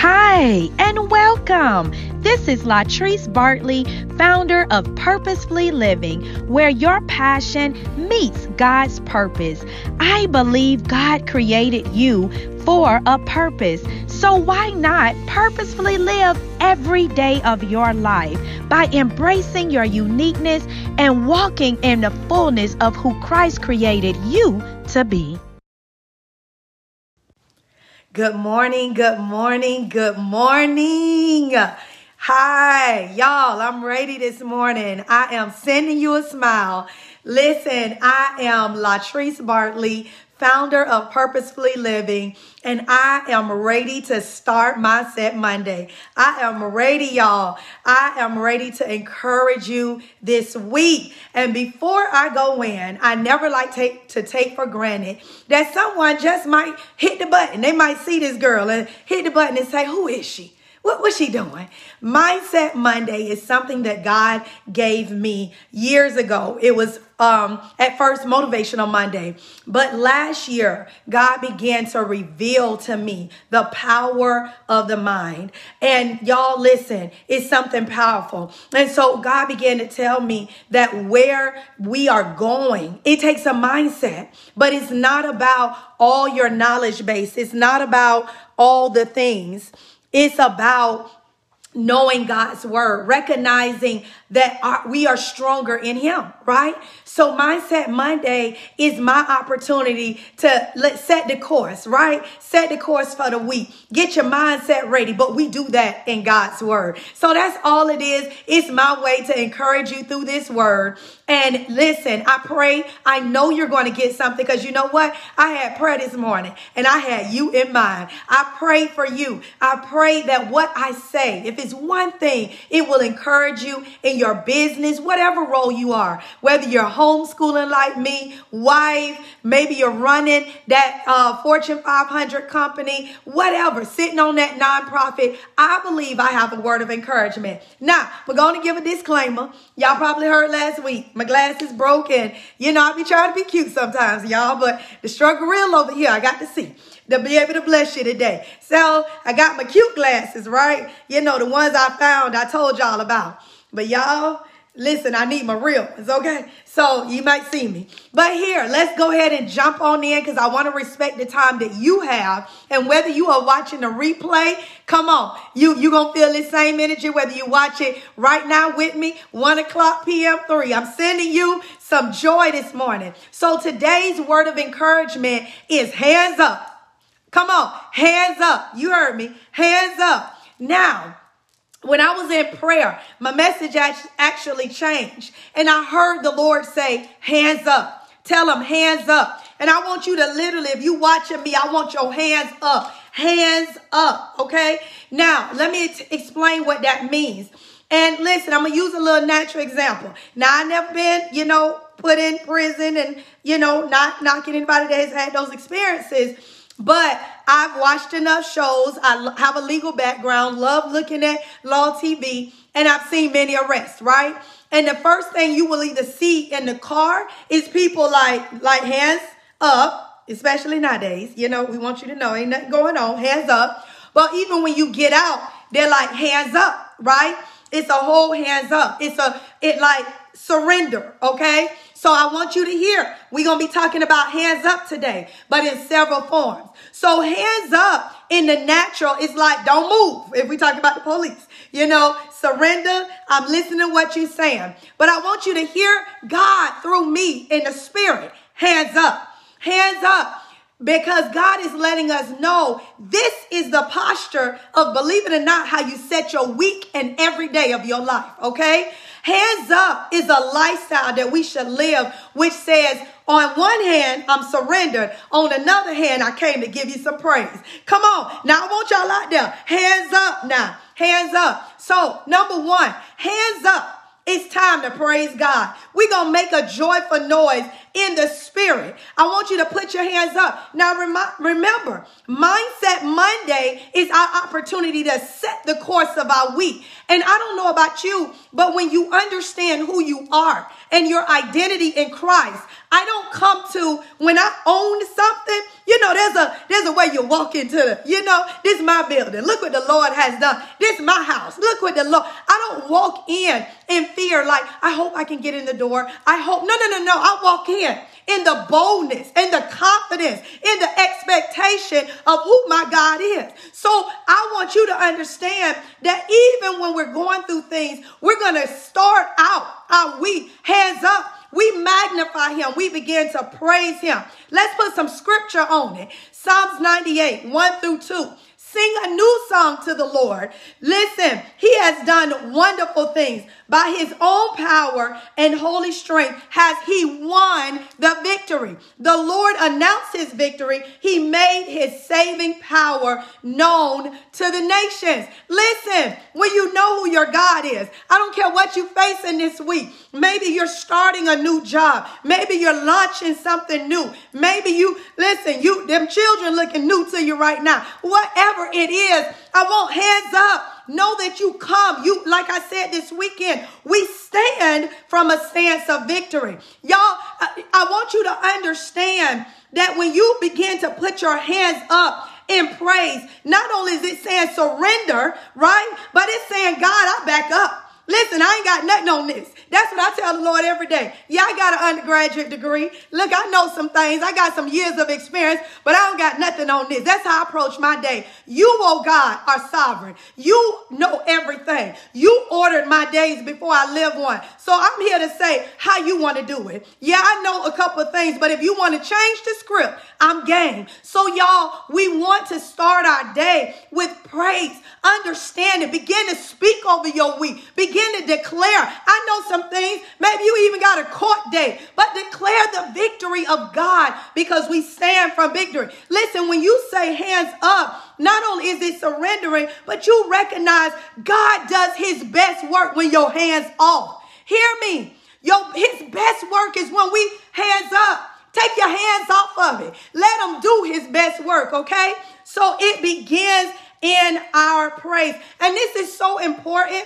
Hi, and welcome. This is Latrice Bartley, founder of Purposefully Living, where your passion meets God's purpose. I believe God created you for a purpose. So why not purposefully live every day of your life by embracing your uniqueness and walking in the fullness of who Christ created you to be? Good morning, good morning, good morning. Hi, y'all. I'm ready this morning. I am sending you a smile. Listen, I am Latrice Bartley, founder of Purposefully Living, and I am ready to start Mindset Monday. I am ready, y'all. I am ready to encourage you this week. And before I go in, I never like take, to take for granted that someone just might hit the button. They might see this girl and hit the button and say, Who is she? What was she doing? Mindset Monday is something that God gave me years ago. It was um, at first motivational Monday, but last year God began to reveal to me the power of the mind. And y'all listen, it's something powerful. And so God began to tell me that where we are going, it takes a mindset, but it's not about all your knowledge base. It's not about all the things. It's about knowing God's word, recognizing that our, we are stronger in Him, right? So, Mindset Monday is my opportunity to let set the course, right? Set the course for the week. Get your mindset ready, but we do that in God's word. So, that's all it is. It's my way to encourage you through this word. And listen, I pray, I know you're going to get something because you know what? I had prayer this morning and I had you in mind. I pray for you. I pray that what I say, if it's one thing, it will encourage you in your business, whatever role you are, whether you're homeschooling like me, wife, maybe you're running that uh, Fortune 500 company, whatever, sitting on that nonprofit, I believe I have a word of encouragement. Now, we're going to give a disclaimer. Y'all probably heard last week, my glass is broken. You know, I be trying to be cute sometimes, y'all, but the struggle real over here, I got to see to be able to bless you today. So I got my cute glasses, right? You know, the ones I found, I told y'all about. But y'all, listen, I need my real ones, okay? So you might see me. But here, let's go ahead and jump on in because I want to respect the time that you have. And whether you are watching the replay, come on. You you gonna feel the same energy whether you watch it right now with me, 1 o'clock p.m. 3. I'm sending you some joy this morning. So today's word of encouragement is hands up. Come on, hands up. You heard me. Hands up. Now, when I was in prayer, my message actually changed. And I heard the Lord say, hands up. Tell them hands up. And I want you to literally, if you watching me, I want your hands up. Hands up. Okay. Now, let me t- explain what that means. And listen, I'm going to use a little natural example. Now, i never been, you know, put in prison and, you know, not knocking anybody that has had those experiences. But I've watched enough shows. I have a legal background, love looking at law TV, and I've seen many arrests, right? And the first thing you will either see in the car is people like like hands up, especially nowadays. You know, we want you to know ain't nothing going on, hands up. But even when you get out, they're like hands up, right? It's a whole hands up. It's a it like surrender, okay? So I want you to hear. We're going to be talking about hands up today, but in several forms. So hands up in the natural is like don't move. If we talk about the police, you know, surrender. I'm listening to what you're saying, but I want you to hear God through me in the spirit. Hands up, hands up because God is letting us know this is the posture of, believe it or not, how you set your week and every day of your life, okay? Hands up is a lifestyle that we should live, which says, on one hand, I'm surrendered. On another hand, I came to give you some praise. Come on. Now, I want y'all out there. Hands up now. Hands up. So, number one, hands up. It's time to praise God. We're going to make a joyful noise in the spirit. I want you to put your hands up. Now, rem- remember, Mindset Monday is our opportunity to set the course of our week. And I don't know about you, but when you understand who you are and your identity in Christ, I don't come to when I own something, You know, there's a there's a way you walk into the, you know, this is my building. Look what the Lord has done. This is my house. Look what the Lord. I don't walk in in fear like I hope I can get in the door. I hope no no no no. I walk in in the boldness, in the confidence, in the expectation of who my God is. So I want you to understand that even when we're going through things, we're going to start out our week hands up. We magnify him. We begin to praise him. Let's put some scripture on it. Psalms 98, 1 through 2. Sing a new song to the Lord. Listen, he has done wonderful things. By his own power and holy strength has he won the victory. The Lord announced his victory. He made his saving power known to the nations. Listen, when you know who your God is, I don't care what you face in this week. Maybe you're starting a new job. Maybe you're launching something new. Maybe you, listen, you, them children looking new to you right now. Whatever it is, I want hands up Know that you come. You, like I said this weekend, we stand from a stance of victory. Y'all, I, I want you to understand that when you begin to put your hands up in praise, not only is it saying surrender, right? But it's saying, God, I back up. Listen, I ain't got nothing on this. That's what I tell the Lord every day. Yeah, I got an undergraduate degree. Look, I know some things. I got some years of experience, but I don't got nothing on this. That's how I approach my day. You, oh God, are sovereign. You know everything. You ordered my days before I live one. So I'm here to say how you want to do it. Yeah, I know a couple of things, but if you want to change the script, I'm game. So y'all, we want to start our day with praise, understanding, begin to speak over your week, begin to declare. I know some things, maybe you even got a court date, but declare the victory of God because we stand from victory. Listen, when you say hands up, not only is it surrendering, but you recognize God does his best work when your hands off. Hear me. Your, his best work is when we hands up. Take your hands off of it. Let him do his best work, okay? So it begins in our praise. And this is so important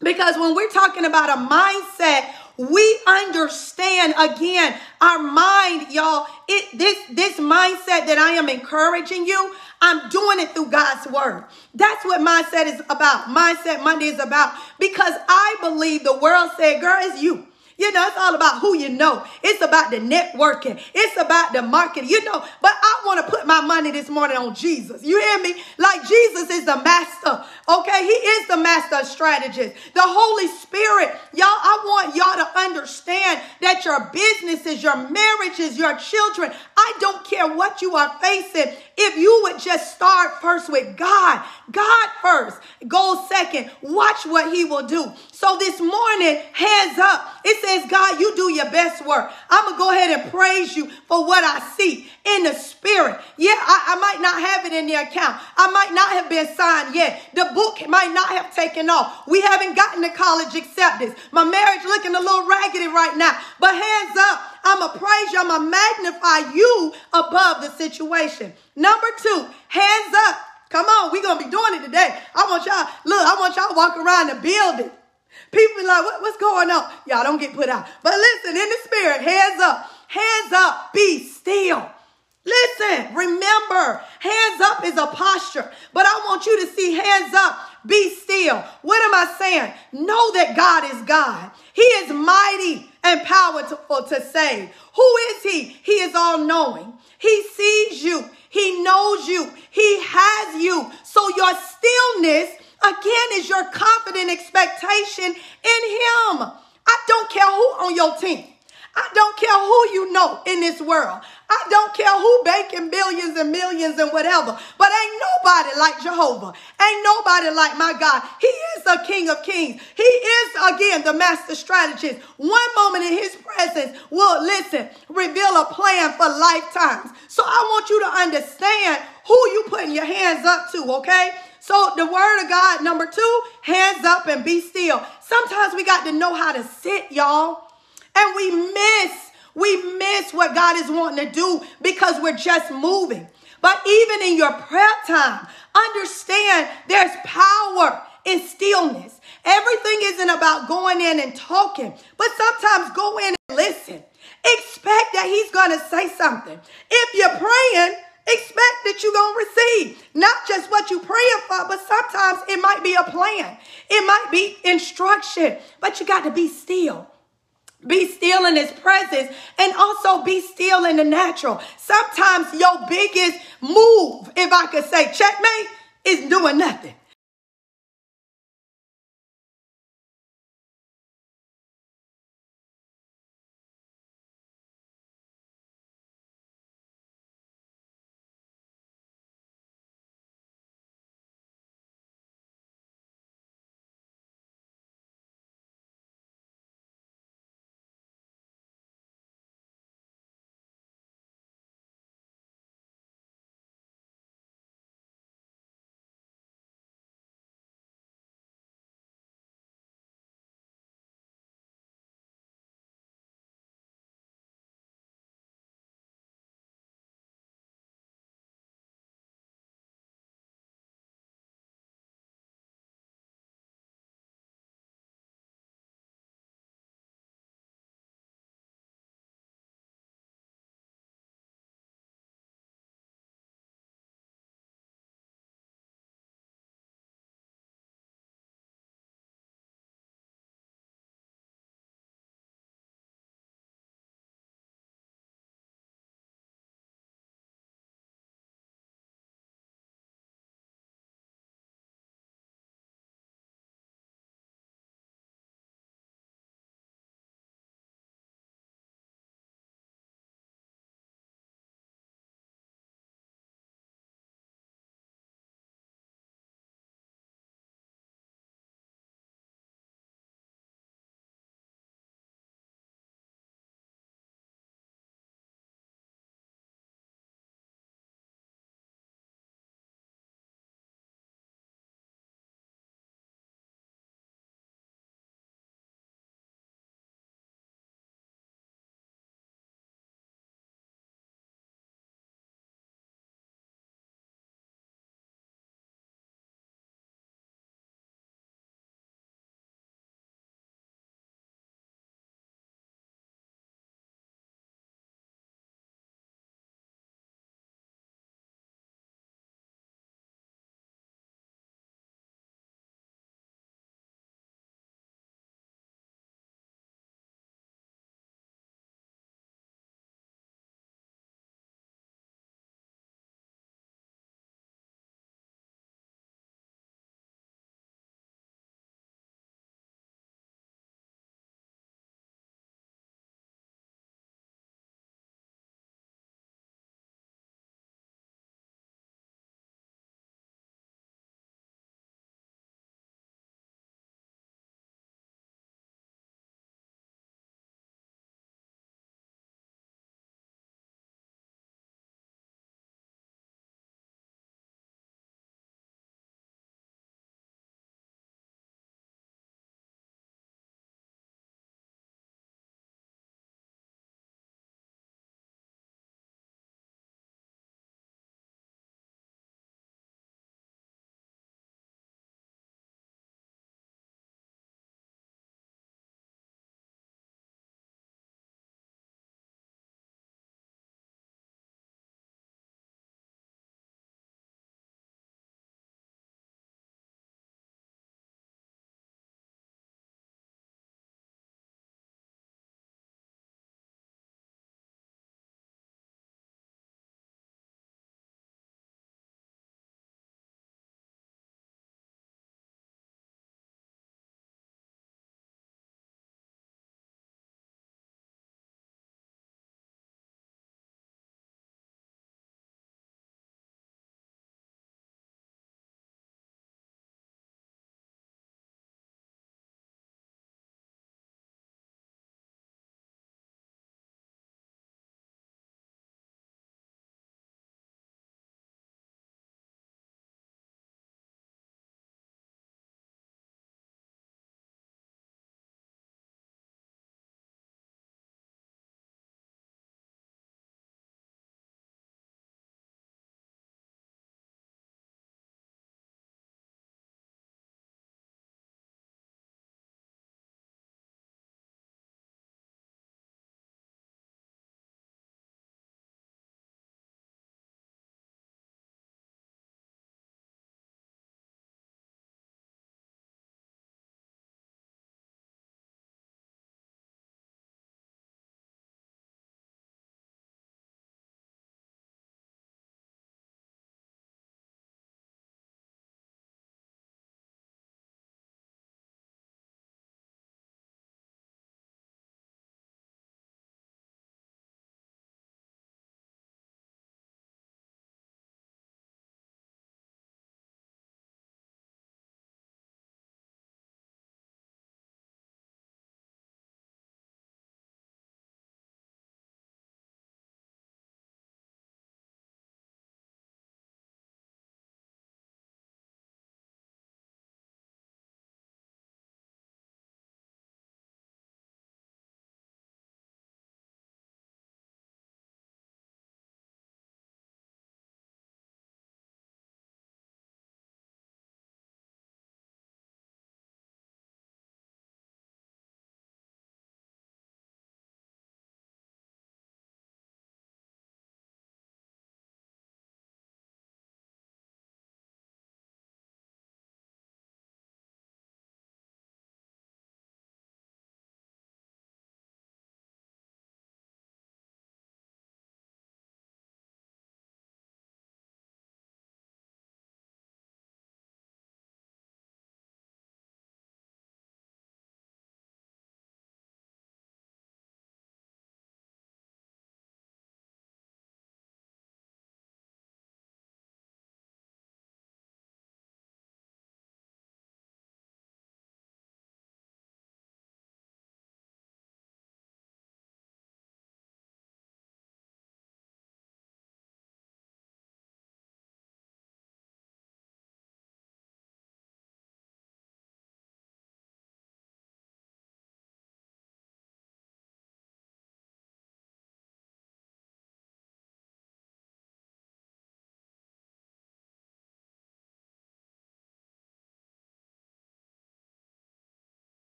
because when we're talking about a mindset, we understand again our mind, y'all. It this this mindset that I am encouraging you, I'm doing it through God's word. That's what mindset is about. Mindset Monday is about because I believe the world said, girl, it's you. You know, it's all about who you know. It's about the networking. It's about the marketing. You know, but I want to put my money this morning on Jesus. You hear me? Like Jesus is the master. Okay, he is the master strategist. The Holy Spirit, y'all, I want y'all to understand that your businesses, your marriages, your children, I don't care what you are facing. If you would just start first with God, God first, go second, watch what he will do. So this morning, hands up. It says, God, you do your best work. I'm going to go ahead and praise you for what I see in the spirit. Yeah, I, I, might not have it in the account. I might not have been signed yet. The book might not have taken off. We haven't gotten the college acceptance. My marriage looking a little raggedy right now. But hands up, I'm going to praise you. I'm going to magnify you above the situation. Number two, hands up. Come on, we're going to be doing it today. I want y'all, look, I want y'all walk around the building. People be like, what, what's going on? Y'all don't get put out. But listen, in the spirit, hands up, hands up, be still. Listen, remember, hands up is a posture, but I want you to see hands up, be still. What am I saying? Know that God is God. He is mighty and powerful to save. Who is He? He is all knowing. He sees you, He knows you, He has you. So your stillness, again, is your confident expectation in Him. I don't care who on your team. I don't care who you know in this world. I don't care who banking billions and millions and whatever. But ain't nobody like Jehovah. Ain't nobody like my God. He is the King of Kings. He is again the master strategist. One moment in his presence will listen, reveal a plan for lifetimes. So I want you to understand who you putting your hands up to, okay? So the word of God, number two, hands up and be still. Sometimes we got to know how to sit, y'all. And we miss, we miss what God is wanting to do because we're just moving. But even in your prayer time, understand there's power in stillness. Everything isn't about going in and talking, but sometimes go in and listen expect that he's going to say something. If you're praying, expect that you're going to receive not just what you're praying for, but sometimes it might be a plan. It might be instruction, but you got to be still. Be still in his presence and also be still in the natural. Sometimes your biggest move, if I could say checkmate, is doing nothing.